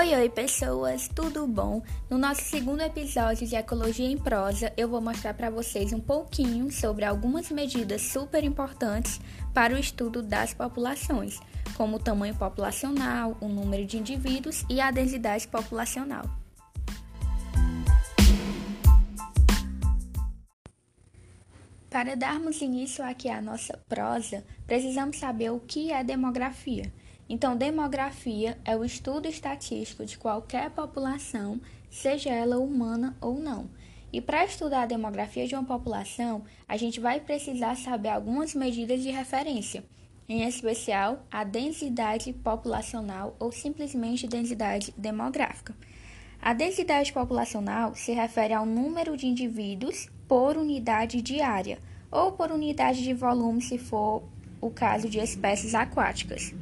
Oi, oi, pessoas, tudo bom? No nosso segundo episódio de Ecologia em Prosa, eu vou mostrar para vocês um pouquinho sobre algumas medidas super importantes para o estudo das populações, como o tamanho populacional, o número de indivíduos e a densidade populacional. Para darmos início aqui à nossa prosa, precisamos saber o que é demografia. Então, demografia é o estudo estatístico de qualquer população, seja ela humana ou não. E para estudar a demografia de uma população, a gente vai precisar saber algumas medidas de referência, em especial a densidade populacional ou simplesmente densidade demográfica. A densidade populacional se refere ao número de indivíduos por unidade de área ou por unidade de volume, se for o caso de espécies aquáticas.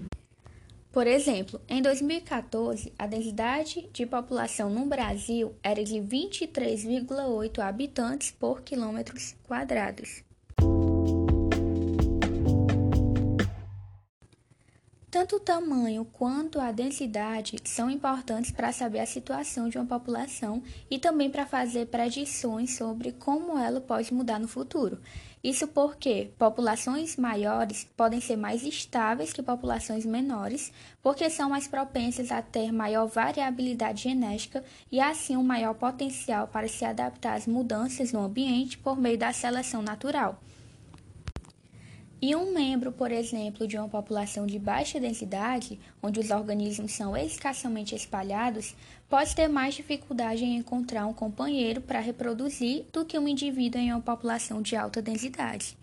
Por exemplo, em 2014, a densidade de população no Brasil era de 23,8 habitantes por quilômetros quadrados. Tanto o tamanho quanto a densidade são importantes para saber a situação de uma população e também para fazer predições sobre como ela pode mudar no futuro. Isso porque populações maiores podem ser mais estáveis que populações menores, porque são mais propensas a ter maior variabilidade genética e assim um maior potencial para se adaptar às mudanças no ambiente por meio da seleção natural. E um membro, por exemplo, de uma população de baixa densidade, onde os organismos são escassamente espalhados, pode ter mais dificuldade em encontrar um companheiro para reproduzir do que um indivíduo em uma população de alta densidade.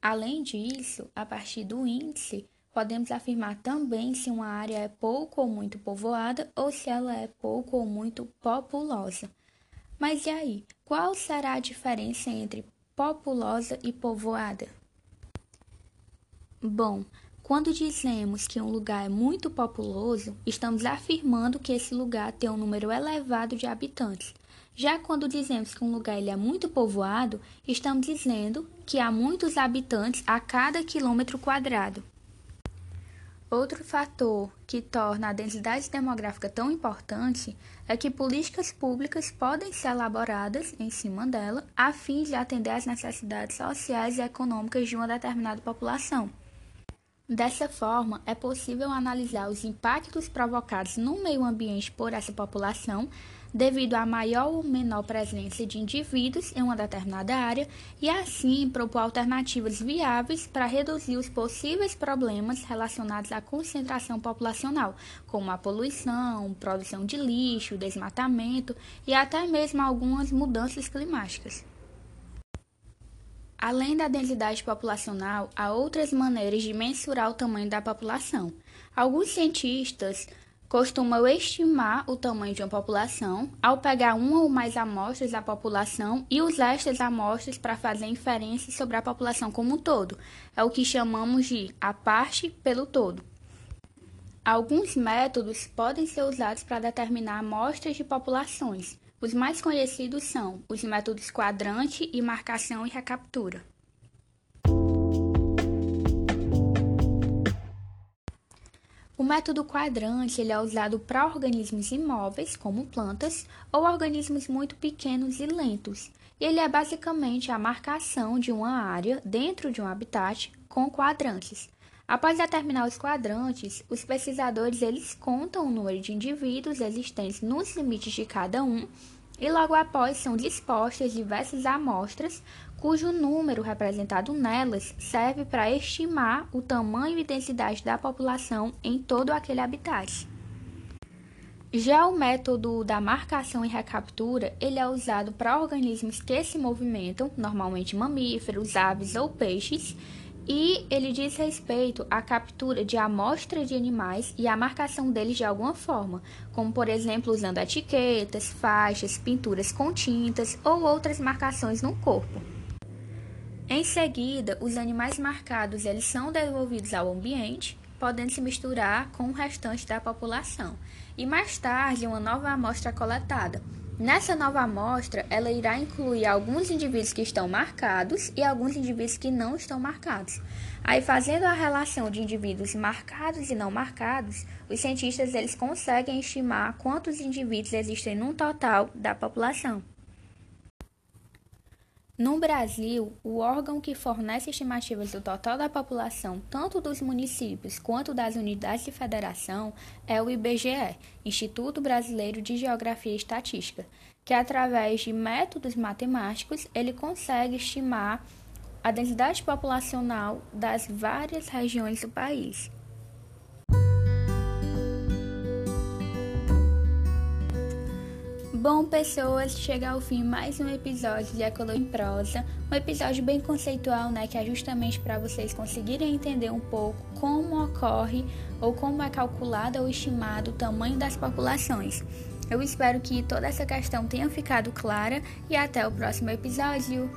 Além disso, a partir do índice, podemos afirmar também se uma área é pouco ou muito povoada ou se ela é pouco ou muito populosa. Mas e aí, qual será a diferença entre populosa e povoada? Bom, quando dizemos que um lugar é muito populoso, estamos afirmando que esse lugar tem um número elevado de habitantes. Já quando dizemos que um lugar ele é muito povoado, estamos dizendo que há muitos habitantes a cada quilômetro quadrado. Outro fator que torna a densidade demográfica tão importante é que políticas públicas podem ser elaboradas em cima dela a fim de atender às necessidades sociais e econômicas de uma determinada população. Dessa forma, é possível analisar os impactos provocados no meio ambiente por essa população, devido à maior ou menor presença de indivíduos em uma determinada área, e assim propor alternativas viáveis para reduzir os possíveis problemas relacionados à concentração populacional, como a poluição, produção de lixo, desmatamento e até mesmo algumas mudanças climáticas. Além da densidade populacional, há outras maneiras de mensurar o tamanho da população. Alguns cientistas costumam estimar o tamanho de uma população ao pegar uma ou mais amostras da população e usar estas amostras para fazer inferências sobre a população como um todo. É o que chamamos de a parte pelo todo. Alguns métodos podem ser usados para determinar amostras de populações, os mais conhecidos são os métodos quadrante e marcação e recaptura. O método quadrante ele é usado para organismos imóveis, como plantas, ou organismos muito pequenos e lentos. Ele é basicamente a marcação de uma área dentro de um habitat com quadrantes. Após determinar os quadrantes, os pesquisadores eles contam o número de indivíduos existentes nos limites de cada um e logo após são dispostas diversas amostras cujo número representado nelas serve para estimar o tamanho e densidade da população em todo aquele habitat. Já o método da marcação e recaptura, ele é usado para organismos que se movimentam, normalmente mamíferos, aves ou peixes, e ele diz respeito à captura de amostras de animais e à marcação deles de alguma forma, como por exemplo usando etiquetas, faixas, pinturas com tintas ou outras marcações no corpo. Em seguida, os animais marcados eles são devolvidos ao ambiente, podendo se misturar com o restante da população, e mais tarde uma nova amostra coletada, Nessa nova amostra, ela irá incluir alguns indivíduos que estão marcados e alguns indivíduos que não estão marcados. Aí, fazendo a relação de indivíduos marcados e não marcados, os cientistas eles conseguem estimar quantos indivíduos existem no total da população. No Brasil, o órgão que fornece estimativas do total da população, tanto dos municípios quanto das unidades de federação, é o IBGE, Instituto Brasileiro de Geografia e Estatística, que através de métodos matemáticos ele consegue estimar a densidade populacional das várias regiões do país. Bom, pessoas, chega ao fim mais um episódio de Ecologia em Prosa, um episódio bem conceitual, né, que é justamente para vocês conseguirem entender um pouco como ocorre ou como é calculado ou estimado o tamanho das populações. Eu espero que toda essa questão tenha ficado clara e até o próximo episódio.